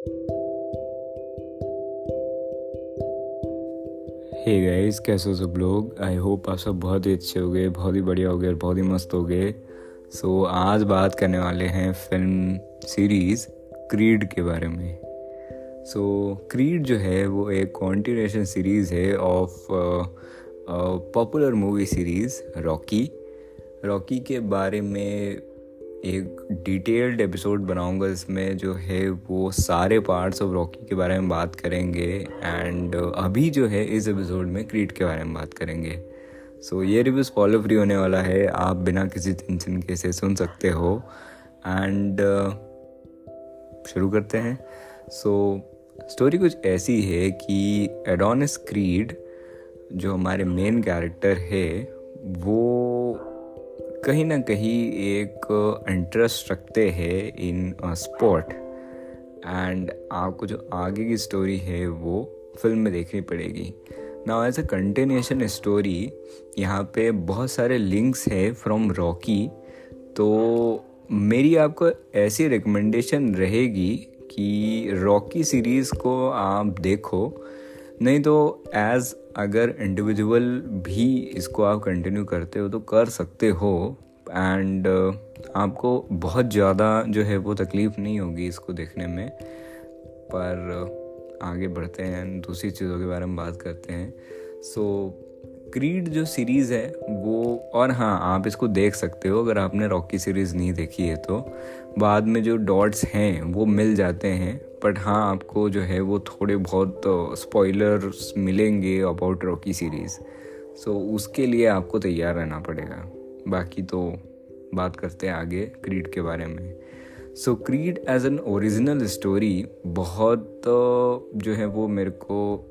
Hey guys कैसे हो सब लोग? आई होप आप सब बहुत ही अच्छे हो गए बहुत ही बढ़िया हो गए और बहुत ही मस्त हो गए सो so, आज बात करने वाले हैं फ़िल्म सीरीज़ क्रीड के बारे में। सो so, क्रीड जो है वो एक कॉन्टिनेशन सीरीज़ है of popular movie series Rocky Rocky के बारे में एक डिटेल्ड एपिसोड बनाऊँगा इसमें जो है वो सारे पार्ट्स ऑफ़ रॉकी के बारे में बात करेंगे एंड अभी जो है इस एपिसोड में क्रीड के बारे में बात करेंगे। सो so, ये रिव्यू फॉलो फ्री होने वाला है। आप बिना किसी टेंशन के से सुन सकते हो। एंड uh, शुरू करते हैं। सो so, स्टोरी कुछ ऐसी है कि एडोनिस क्रीड जो हमारे मेन कैरेक्टर है वो कहीं ना कहीं एक इंटरेस्ट रखते हैं इन स्पोर्ट एंड आपको जो आगे की स्टोरी है वो फ़िल्म में देखनी पड़ेगी. ना एज अ कंटिन्यूशन स्टोरी यहाँ पे बहुत सारे लिंक्स है फ्रॉम रॉकी तो मेरी आपको ऐसी रिकमेंडेशन रहेगी कि रॉकी सीरीज़ को आप देखो. नहीं तो एज अगर इंडिविजुअल भी इसको आप कंटिन्यू करते हो तो कर सकते हो एंड uh, आपको बहुत ज़्यादा जो है वो तकलीफ़ नहीं होगी इसको देखने में। पर uh, आगे बढ़ते हैं दूसरी चीज़ों के बारे में बात करते हैं। सो क्रीड जो सीरीज़ है वो और हाँ आप इसको देख सकते हो अगर आपने रॉकी सीरीज़ नहीं देखी है तो। बाद में जो डॉट्स हैं वो मिल जाते हैं। बट हाँ आपको जो है वो थोड़े बहुत स्पॉयलर्स मिलेंगे अबाउट रॉकी सीरीज़ सो उसके लिए आपको तैयार रहना पड़ेगा। बाकी तो बात करते हैं आगे क्रीड के बारे में। So Creed as an original story बहुत जो है वो मेरे को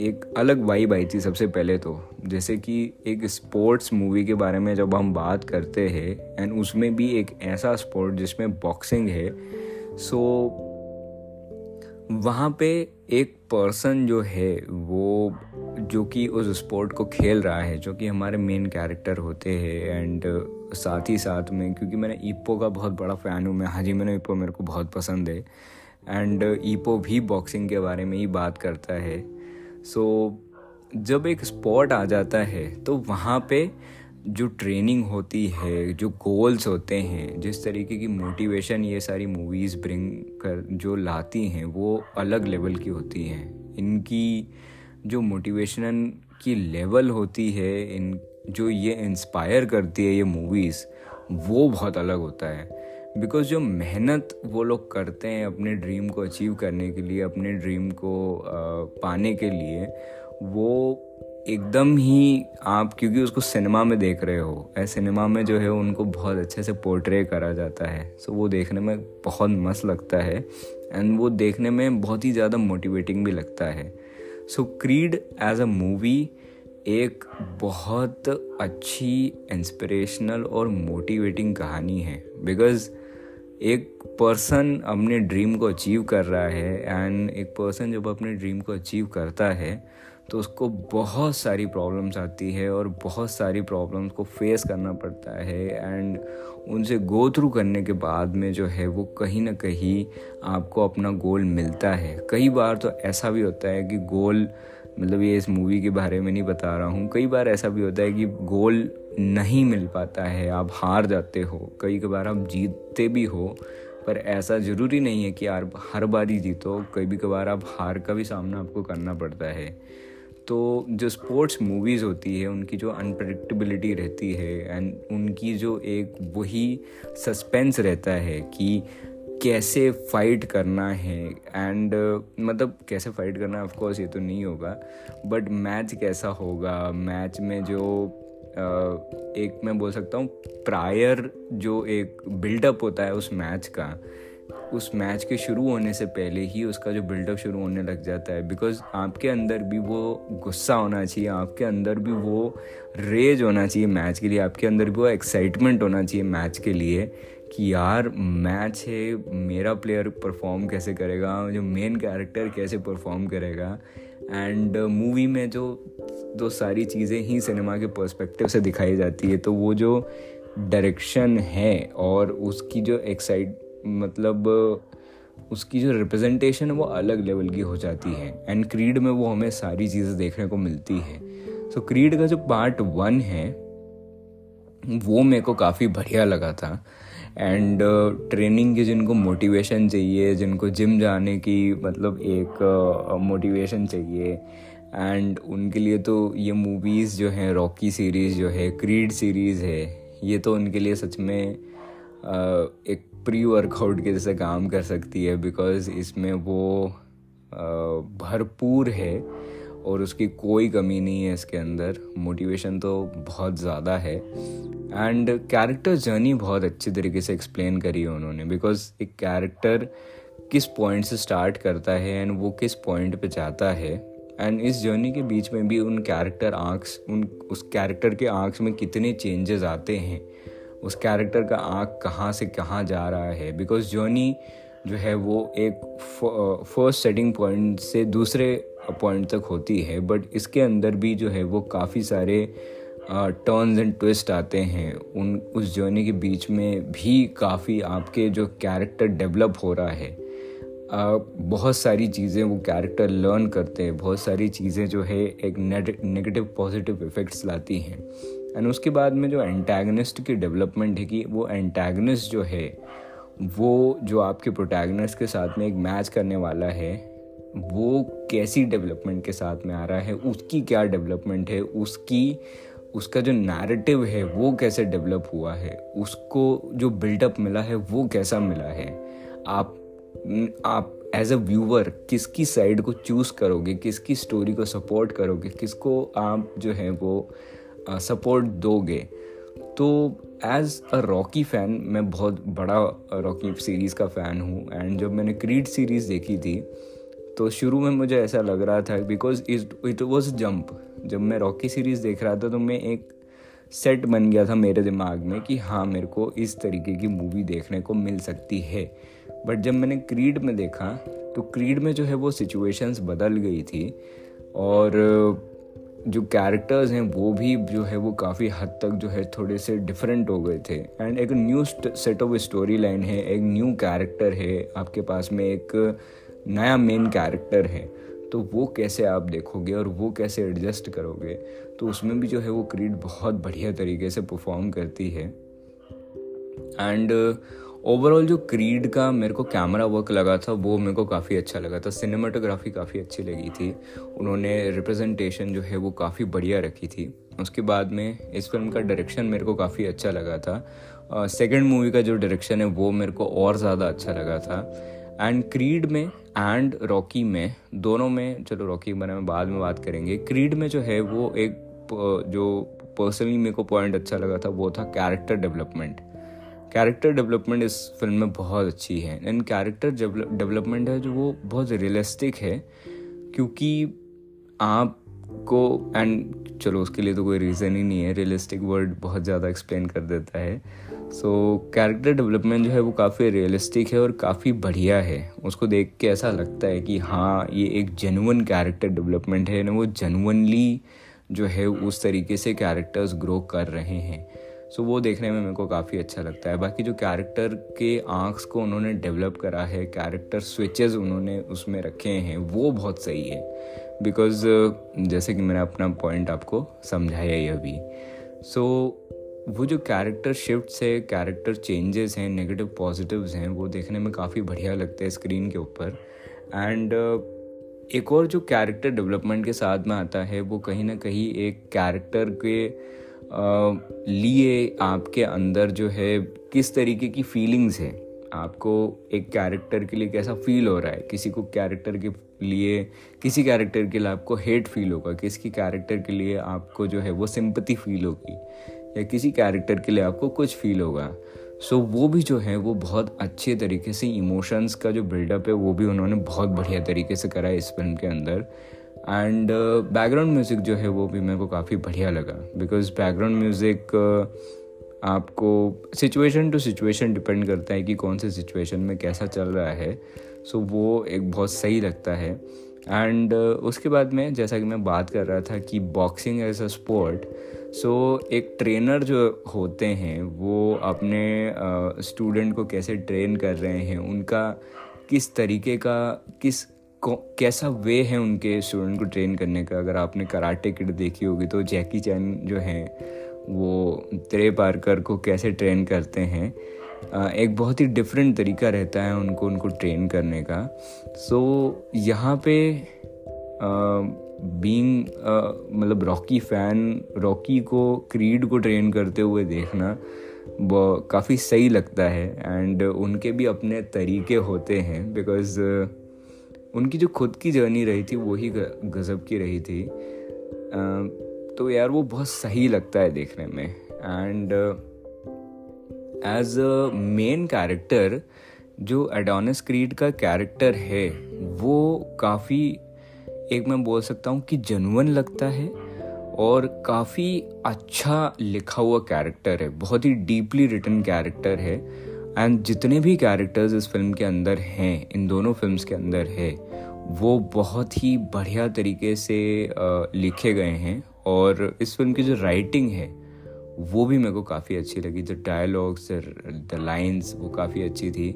एक अलग वाइब आई थी सबसे पहले तो। जैसे कि एक स्पोर्ट्स मूवी के बारे में जब हम बात करते हैं एंड उसमें भी एक ऐसा स्पोर्ट जिसमें बॉक्सिंग है सो वहाँ पे एक पर्सन जो है वो जो कि उस स्पोर्ट को खेल रहा है जो कि हमारे मेन कैरेक्टर होते हैं एंड साथ ही साथ में क्योंकि मैंने ईपो का बहुत बड़ा फ़ैन हूँ मैं हाजी मैंने ईपो मेरे को बहुत पसंद है एंड ईपो भी बॉक्सिंग के बारे में ही बात करता है। सो so, जब एक स्पॉट आ जाता है तो वहाँ पे जो ट्रेनिंग होती है, जो गोल्स होते हैं, जिस तरीके की मोटिवेशन ये सारी मूवीज़ ब्रिंग कर, जो लाती हैं, वो अलग लेवल की होती हैं। इनकी जो मोटिवेशन की लेवल होती है, इन, जो ये इंस्पायर करती है ये मूवीज़ वो बहुत अलग होता है। बिकॉज़ जो मेहनत वो लोग करते हैं अपने ड्रीम को अचीव करने के लिए, अपने ड्रीम को पाने के लिए, वो एकदम ही आप क्योंकि उसको सिनेमा में देख रहे हो ऐसे सिनेमा में जो है उनको बहुत अच्छे से पोर्ट्रे करा जाता है। सो so, वो देखने में बहुत मस्त लगता है एंड वो देखने में बहुत ही ज़्यादा मोटिवेटिंग भी लगता है। So Creed as a movie एक बहुत अच्छी इंस्पिरेशनल और मोटिवेटिंग कहानी है। बिकॉज़ एक पर्सन अपने ड्रीम को अचीव कर रहा है एंड एक पर्सन जब अपने ड्रीम को अचीव करता है तो उसको बहुत सारी प्रॉब्लम्स आती है और बहुत सारी प्रॉब्लम्स को फेस करना पड़ता है एंड उनसे गो थ्रू करने के बाद में जो है वो कहीं ना कहीं आपको अपना गोल मिलता है। कई बार तो ऐसा भी होता है कि गोल मतलब ये इस मूवी के बारे में नहीं बता रहा हूँ, कई बार ऐसा भी होता है कि गोल नहीं मिल पाता है, आप हार जाते हो, कई बार आप जीतते भी हो, पर ऐसा ज़रूरी नहीं है कि यार हर बार ही जीतो, कभी कभार आप हार का भी सामना आपको करना पड़ता है। तो जो स्पोर्ट्स मूवीज़ होती है उनकी जो अनप्रडिक्टेबिलिटी रहती है एंड उनकी जो एक वही सस्पेंस रहता है कि कैसे फाइट करना है एंड uh, मतलब कैसे फाइट करना है ऑफकोर्स ये तो नहीं होगा बट मैच कैसा होगा मैच में जो uh, एक मैं बोल सकता हूँ प्रायर जो एक बिल्डअप होता है उस मैच का उस मैच के शुरू होने से पहले ही उसका जो बिल्डअप शुरू होने लग जाता है। बिकॉज़ आपके अंदर भी वो गुस्सा होना चाहिए, आपके अंदर भी वो रेज होना चाहिए मैच के लिए, आपके अंदर भी वो एक्साइटमेंट होना चाहिए मैच के लिए कि यार, मैच है, मेरा प्लेयर परफॉर्म कैसे करेगा, जो मेन कैरेक्टर कैसे परफॉर्म करेगा। एंड मूवी में जो दो सारी चीज़ें ही सिनेमा के पर्सपेक्टिव से दिखाई जाती है तो वो जो डायरेक्शन है और उसकी जो एक्साइट मतलब उसकी जो रिप्रेजेंटेशन है वो अलग लेवल की हो जाती है। एंड क्रीड में वो हमें सारी चीज़ें देखने को मिलती है। सो so, क्रीड का जो पार्ट वन है वो मेरे को काफ़ी बढ़िया लगा था। एंड ट्रेनिंग के जिनको मोटिवेशन चाहिए जिनको जिम जाने की मतलब एक मोटिवेशन uh, चाहिए। एंड उनके लिए तो ये मूवीज़ जो हैं रॉकी सीरीज़ जो है क्रीड सीरीज़ है ये तो उनके लिए सच में uh, एक प्री वर्कआउट के जैसे काम कर सकती है बिकॉज़ इसमें वो भरपूर है और उसकी कोई कमी नहीं है इसके अंदर। मोटिवेशन तो बहुत ज़्यादा है। एंड कैरेक्टर जर्नी बहुत अच्छी तरीके से एक्सप्लेन करी है उन्होंने बिकॉज़ एक कैरेक्टर किस पॉइंट से स्टार्ट करता है एंड वो किस पॉइंट पे जाता है। एंड इस जर्नी के बीच में भी उन कैरेक्टर आँख उन, उस कैरेक्टर के आँख में कितने चेंजेस आते हैं। उस कैरेक्टर का आँख कहाँ से कहाँ जा रहा है? बिकॉज़ जर्नी जो है वो एक फ़र्स्ट सेटिंग पॉइंट से दूसरे पॉइंट तक होती है बट इसके अंदर भी जो है वो काफ़ी सारे टर्न्स एंड ट्विस्ट आते हैं। उन उस जर्नी के बीच में भी काफ़ी आपके जो कैरेक्टर डेवलप हो रहा है। uh, बहुत सारी चीज़ें वो कैरेक्टर लर्न करते हैं। बहुत सारी चीज़ें जो है एक नेगेटिव पॉजिटिव इफ़ेक्ट्स लाती हैं। एंड उसके बाद में जो एंटैगनिस्ट की डेवलपमेंट है कि वो एंटैगनिस्ट जो है, वो जो आपके प्रोटैगनिस्ट के साथ में एक मैच करने वाला है, वो कैसी डेवलपमेंट के साथ में आ रहा है, उसकी क्या डेवलपमेंट है, उसकी, उसका जो नैरेटिव है, वो कैसे डेवलप हुआ है, उसको जो बिल्डअप मिला है, वो कैसा मिला है। आप आप एज अ व्यूवर किसकी साइड को चूज़ करोगे, किसकी स्टोरी को सपोर्ट करोगे, किसको आप जो है वो सपोर्ट दोगे। तो एज अ रॉकी फ़ैन मैं बहुत बड़ा रॉकी सीरीज़ का फ़ैन हूँ एंड जब मैंने क्रीड सीरीज़ देखी थी तो शुरू में मुझे ऐसा लग रहा था बिकॉज़ इट वॉज़ जंप जब मैं रॉकी सीरीज़ देख रहा था तो मैं एक सेट बन गया था मेरे दिमाग में कि हाँ मेरे को इस तरीके की मूवी देखने को मिल सकती है। बट जब मैंने क्रीड में देखा तो क्रीड में जो है वो सिचुएशंस बदल गई थी और जो कैरेक्टर्स हैं, वो भी जो है, वो काफ़ी हद तक जो है, थोड़े से डिफरेंट हो गए थे। एंड एक new set of story line है, एक न्यू कैरेक्टर है, आपके पास में एक नया मेन कैरेक्टर है। तो वो कैसे आप देखोगे और वो कैसे एडजस्ट करोगे? तो उसमें भी जो है, वो क्रीड बहुत बढ़िया तरीके से परफॉर्म करती है। एंड ओवरऑल जो क्रीड का मेरे को कैमरा वर्क लगा था, वो मेरे को काफ़ी अच्छा लगा था। सिनेमाटोग्राफी काफ़ी अच्छी लगी थी। उन्होंने रिप्रेजेंटेशन जो है वो काफ़ी बढ़िया रखी थी। उसके बाद में इस फ़िल्म का डायरेक्शन मेरे को काफ़ी अच्छा लगा था। सेकेंड मूवी का जो डायरेक्शन है, वो मेरे को और ज़्यादा अच्छा लगा था। एंड क्रीड में एंड रॉकी में, दोनों में, चलो रॉकी के बारे में बाद में बात करेंगे। क्रीड में जो है, वो एक जो पर्सनली मेरे को पॉइंट अच्छा लगा था, वो था कैरेक्टर डेवलपमेंट कैरेक्टर डेवलपमेंट इस फ़िल्म में बहुत अच्छी है। एंड कैरेक्टर डेवलपमेंट है जो वो बहुत रियलिस्टिक है, क्योंकि आपको एंड चलो उसके लिए तो कोई रीज़न ही नहीं है रियलिस्टिक वर्ड बहुत ज़्यादा एक्सप्लेन कर देता है। सो कैरेक्टर डेवलपमेंट जो है वो काफ़ी रियलिस्टिक है और काफ़ी बढ़िया है। उसको देख के ऐसा लगता है कि हाँ ये एक जेनुअन कैरेक्टर डेवलपमेंट है, ना वो जेनुअनली जो है उस तरीके से कैरेक्टर्स ग्रो कर रहे हैं। सो so, वो देखने में मेरे को काफ़ी अच्छा लगता है। बाकी जो कैरेक्टर के आँख को उन्होंने डेवलप करा है कैरेक्टर स्विचेस उन्होंने उसमें रखे हैं वो बहुत सही है। बिकॉज़ जैसे कि मैंने अपना पॉइंट आपको समझाया ही अभी। सो so, वो जो कैरेक्टर शिफ्ट है कैरेक्टर चेंजेस हैं नेगेटिव पॉजिटिव्स हैं वो देखने में काफ़ी बढ़िया लगता है स्क्रीन के ऊपर। एंड एक और जो कैरेक्टर डेवलपमेंट के साथ में आता है वो कहीं ना कहीं एक कैरेक्टर के लिए आपके अंदर जो है किस तरीके की फीलिंग्स है? आपको एक कैरेक्टर के लिए कैसा फील हो रहा है? किसी को कैरेक्टर के लिए किसी कैरेक्टर के लिए आपको हेट फील होगा? किसी कैरेक्टर के लिए आपको जो है वो सिंपति फील होगी? या किसी कैरेक्टर के लिए आपको कुछ फील होगा? सो so, वो भी जो है वो बहुत अच्छे तरीके से इमोशंस का जो बिल्डअप है वो भी उन्होंने बहुत बढ़िया तरीके से करा है इस फ़िल्म के अंदर। एंड बैकग्राउंड म्यूज़िक जो है वो भी मेरे को काफ़ी बढ़िया लगा। बिकॉज़ बैकग्राउंड म्यूज़िक आपको सिचुएशन टू सिचुएशन डिपेंड करता है कि कौन से सिचुएशन में कैसा चल रहा है। सो so, वो एक बहुत सही लगता है। एंड uh, उसके बाद में जैसा कि मैं बात कर रहा था कि boxing as a sport so एक ट्रेनर जो होते हैं वो अपने स्टूडेंट uh, को कैसे ट्रेन कर रहे हैं उनका किस तरीके का किस कैसा वे है उनके स्टूडेंट को ट्रेन करने का? अगर आपने कराटे किट देखी होगी तो जैकी चैन जो है वो त्रे पारकर को कैसे ट्रेन करते हैं? एक बहुत ही डिफरेंट तरीका रहता है उनको उनको ट्रेन करने का। सो so, यहाँ पे बीइंग मतलब रॉकी फ़ैन रॉकी को क्रीड को ट्रेन करते हुए देखना काफ़ी सही लगता है। एंड उनके भी अपने तरीके होते हैं बिकॉज़ उनकी जो खुद की जर्नी रही थी वही गज़ब की रही थी। तो यार वो बहुत सही लगता है देखने में। And as a main character जो एडोनिस क्रीड का कैरेक्टर है, वो काफ़ी, एक मैं बोल सकता हूँ कि जनवन लगता है और काफ़ी अच्छा लिखा हुआ कैरेक्टर है। बहुत ही डीपली रिटन कैरेक्टर है। एंड जितने भी कैरेक्टर्स इस फ़िल्म के अंदर हैं, इन दोनों फिल्म्स के अंदर है वो बहुत ही बढ़िया तरीके से लिखे गए हैं और इस फ़िल्म की जो राइटिंग है, वो भी मेरे को काफ़ी अच्छी लगी। द डायलॉग्स द लाइंस वो काफ़ी अच्छी थी।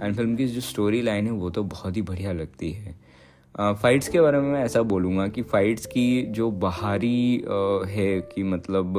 एंड फ़िल्म की जो स्टोरी लाइन है, वो तो बहुत ही बढ़िया लगती है। फ़ाइट्स के बारे में मैं ऐसा बोलूँगा कि फ़ाइट्स की जो बाहरी है कि मतलब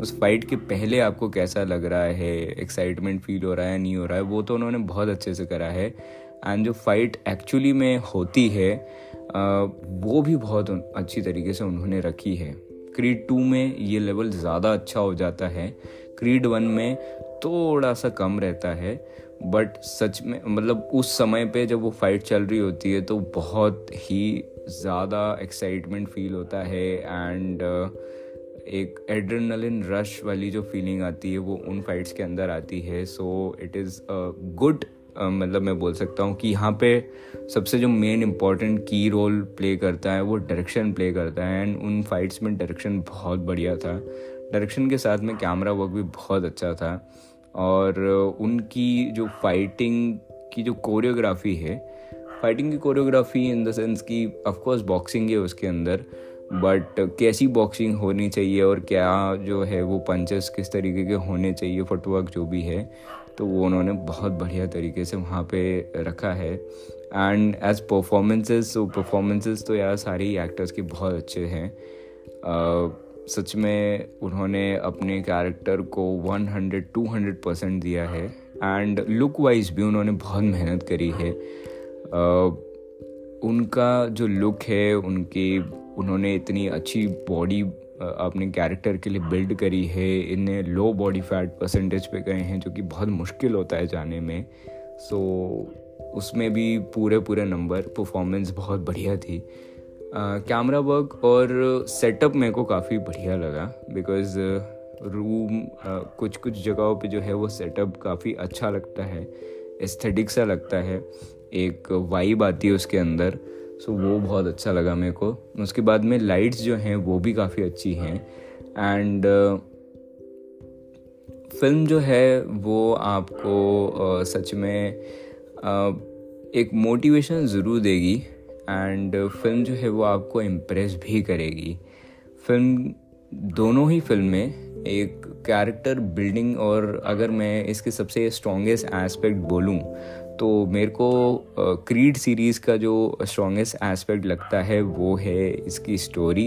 उस फाइट के पहले आपको कैसा लग रहा है एक्साइटमेंट फील हो रहा है नहीं हो रहा है, वो तो उन्होंने बहुत अच्छे से करा है। एंड जो फाइट एक्चुअली में होती है वो भी बहुत अच्छी तरीके से उन्होंने रखी है। क्रीड टू में ये लेवल ज़्यादा अच्छा हो जाता है। क्रीड वन में थोड़ा सा कम रहता है। बट सच में मतलब उस समय पे जब वो फाइट चल रही होती है तो बहुत ही ज़्यादा एक्साइटमेंट फील होता है। एंड एक एड्रेनलिन रश वाली जो फीलिंग आती है, वो उन फाइट्स के अंदर आती है। So it is a good मतलब मैं बोल सकता हूँ कि यहाँ पे सबसे जो main important key role play करता है वो डायरेक्शन प्ले करता है एंड उन फाइट्स में डायरेक्शन बहुत बढ़िया था। डायरेक्शन के साथ में कैमरा वर्क भी बहुत अच्छा था और उनकी जो फाइटिंग की जो कोरियोग्राफी है फाइटिंग की कोरियोग्राफी इन द सेंस कि ऑफकोर्स बॉक्सिंग है उसके अंदर बट कैसी बॉक्सिंग होनी चाहिए और क्या जो है वो पंचेस किस तरीके के होने चाहिए फुटवर्क जो भी है तो वो उन्होंने बहुत बढ़िया तरीके से वहाँ पे रखा है। एंड एज परफॉर्मेंसेस तो परफॉर्मेंसेस तो यार सारे एक्टर्स के बहुत अच्छे हैं। uh, सच में उन्होंने अपने कैरेक्टर को 100 200 परसेंट दिया है। एंड लुक वाइज भी उन्होंने बहुत मेहनत करी है। uh, उनका जो लुक है उनकी उन्होंने इतनी अच्छी बॉडी अपने कैरेक्टर के लिए बिल्ड करी है इन्हें लो बॉडी फैट परसेंटेज पे गए हैं जो कि बहुत मुश्किल होता है जाने में। सो उसमें भी पूरे पूरे नंबर परफॉर्मेंस बहुत बढ़िया थी। कैमरा uh, वर्क और सेटअप मेरे को काफ़ी बढ़िया लगा बिकॉज़ रूम uh, कुछ कुछ जगहों पे जो है वो सेटअप काफ़ी अच्छा लगता है एस्थेटिक सा लगता है। एक वाइब आती है उसके अंदर। सो वो बहुत अच्छा लगा मेरे को। उसके बाद में लाइट्स जो हैं वो भी काफ़ी अच्छी हैं। एंड फ़िल्म जो है वो आपको uh, सच में uh, एक मोटिवेशन ज़रूर देगी। एंड फ़िल्म जो है वो आपको इम्प्रेस भी करेगी। फ़िल्म दोनों ही फ़िल्में एक कैरेक्टर बिल्डिंग और अगर मैं इसके सबसे स्ट्रॉन्गेस्ट एस्पेक्ट बोलूँ तो मेरे को क्रीड सीरीज़ का जो स्ट्रॉन्गेस्ट एस्पेक्ट लगता है, वो है इसकी स्टोरी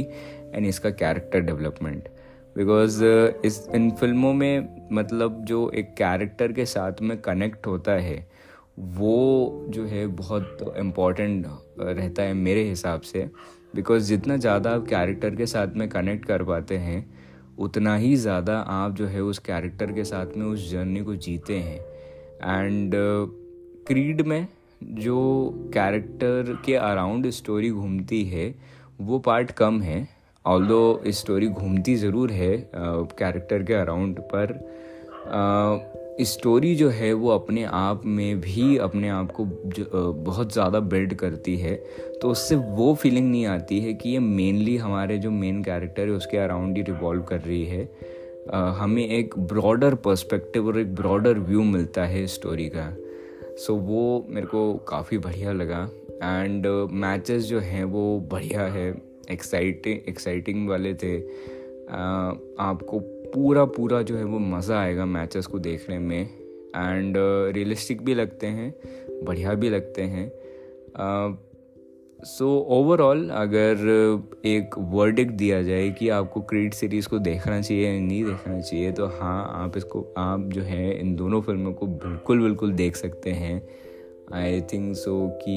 एंड इसका कैरेक्टर डेवलपमेंट बिकॉज़ इस, इन फ़िल्मों में मतलब जो एक कैरेक्टर के साथ में कनेक्ट होता है, वो जो है बहुत इंपॉर्टेंट रहता है मेरे हिसाब से. बिकॉज़ जितना ज़्यादा आप कैरेक्टर के साथ में कनेक्ट कर पाते हैं, उतना ही ज़्यादा आप जो है उस कैरेक्टर के साथ में उस जर्नी को जीते हैं. एंड क्रीड में जो कैरेक्टर के अराउंड स्टोरी घूमती है, वो पार्ट कम है ऑल दो स्टोरी घूमती ज़रूर है कैरेक्टर के अराउंड पर। स्टोरी जो है, वो अपने आप में भी अपने आप को बहुत ज़्यादा बिल्ड करती है। तो उससे वो फीलिंग नहीं आती है कि ये मेनली हमारे जो मेन कैरेक्टर है, उसके अराउंड ही रिवॉल्व कर रही है। हमें एक ब्रॉडर पर्सपेक्टिव और एक ब्रॉडर व्यू मिलता है स्टोरी का। सो so, वो मेरे को काफ़ी बढ़िया लगा। एंड मैचेस uh, जो हैं वो बढ़िया है। एक्साइटिंग एक्साइटिंग वाले थे। Uh, आपको पूरा पूरा जो है वो मज़ा आएगा मैचेस को देखने में। एंड रियलिस्टिक uh, भी लगते हैं बढ़िया भी लगते हैं। सो ओवरऑल अगर एक वर्डिक दिया जाए कि आपको क्रीड सीरीज़ को देखना चाहिए या नहीं देखना चाहिए तो हाँ आप इसको, आप जो है, इन दोनों फ़िल्मों को बिल्कुल बिल्कुल देख सकते हैं। आई थिंक सो कि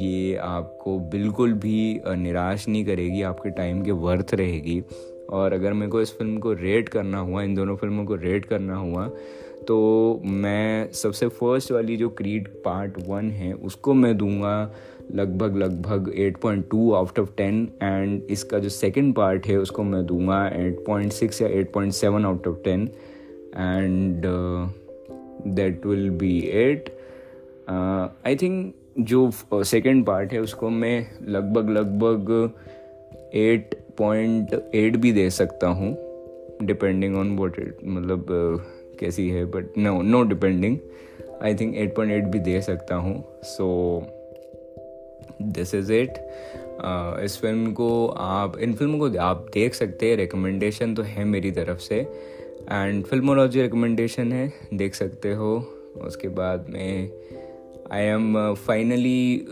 ये आपको बिल्कुल भी निराश नहीं करेगी, आपके टाइम के वर्थ रहेगी। और अगर मेरे को इस फ़िल्म को रेट करना हुआ, इन दोनों फ़िल्मों को रेट करना हुआ तो मैं सबसे फ़र्स्ट वाली जो क्रीड पार्ट वन है, उसको मैं दूँगा। लगभग लगभग 8.2 आउट ऑफ़ 10 एंड इसका जो सेकंड पार्ट है उसको मैं दूँगा 8.6 या 8.7 out of 10 and that will be eight I think जो सेकंड पार्ट है उसको मैं लगभग लगभग 8.8 भी दे सकता हूँ डिपेंडिंग ऑन वॉट इट मतलब uh, कैसी है but no no depending I think 8.8 भी दे सकता हूँ so so, this is it इस फ़िल्म को आप इन फ़िल्मों को आप देख सकते हैं रिकमेंडेशन तो है मेरी तरफ़ से। एंड फिल्मोलॉजी रिकमेंडेशन है देख सकते हो। उसके बाद में आई एम फाइनली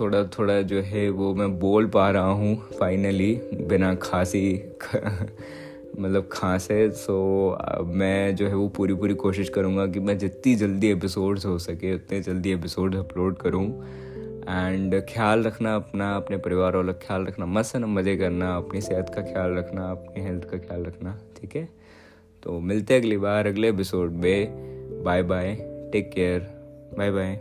थोड़ा थोड़ा जो है वो मैं बोल पा रहा हूँ फाइनली बिना खांसी मतलब खांसे सो so, मैं जो है वो पूरी पूरी कोशिश करूँगा कि मैं जितनी जल्दी एपिसोड्स हो सके उतने जल्दी एपिसोड्स अपलोड करूँ। एंड ख्याल रखना अपना, अपने परिवार वालों का ख्याल रखना, मस्त ना, मज़े करना, अपनी सेहत का ख्याल रखना, अपनी हेल्थ का ख्याल रखना, ठीक है? तो मिलते हैं अगली बार, अगले एपिसोड में। Bye bye take care bye bye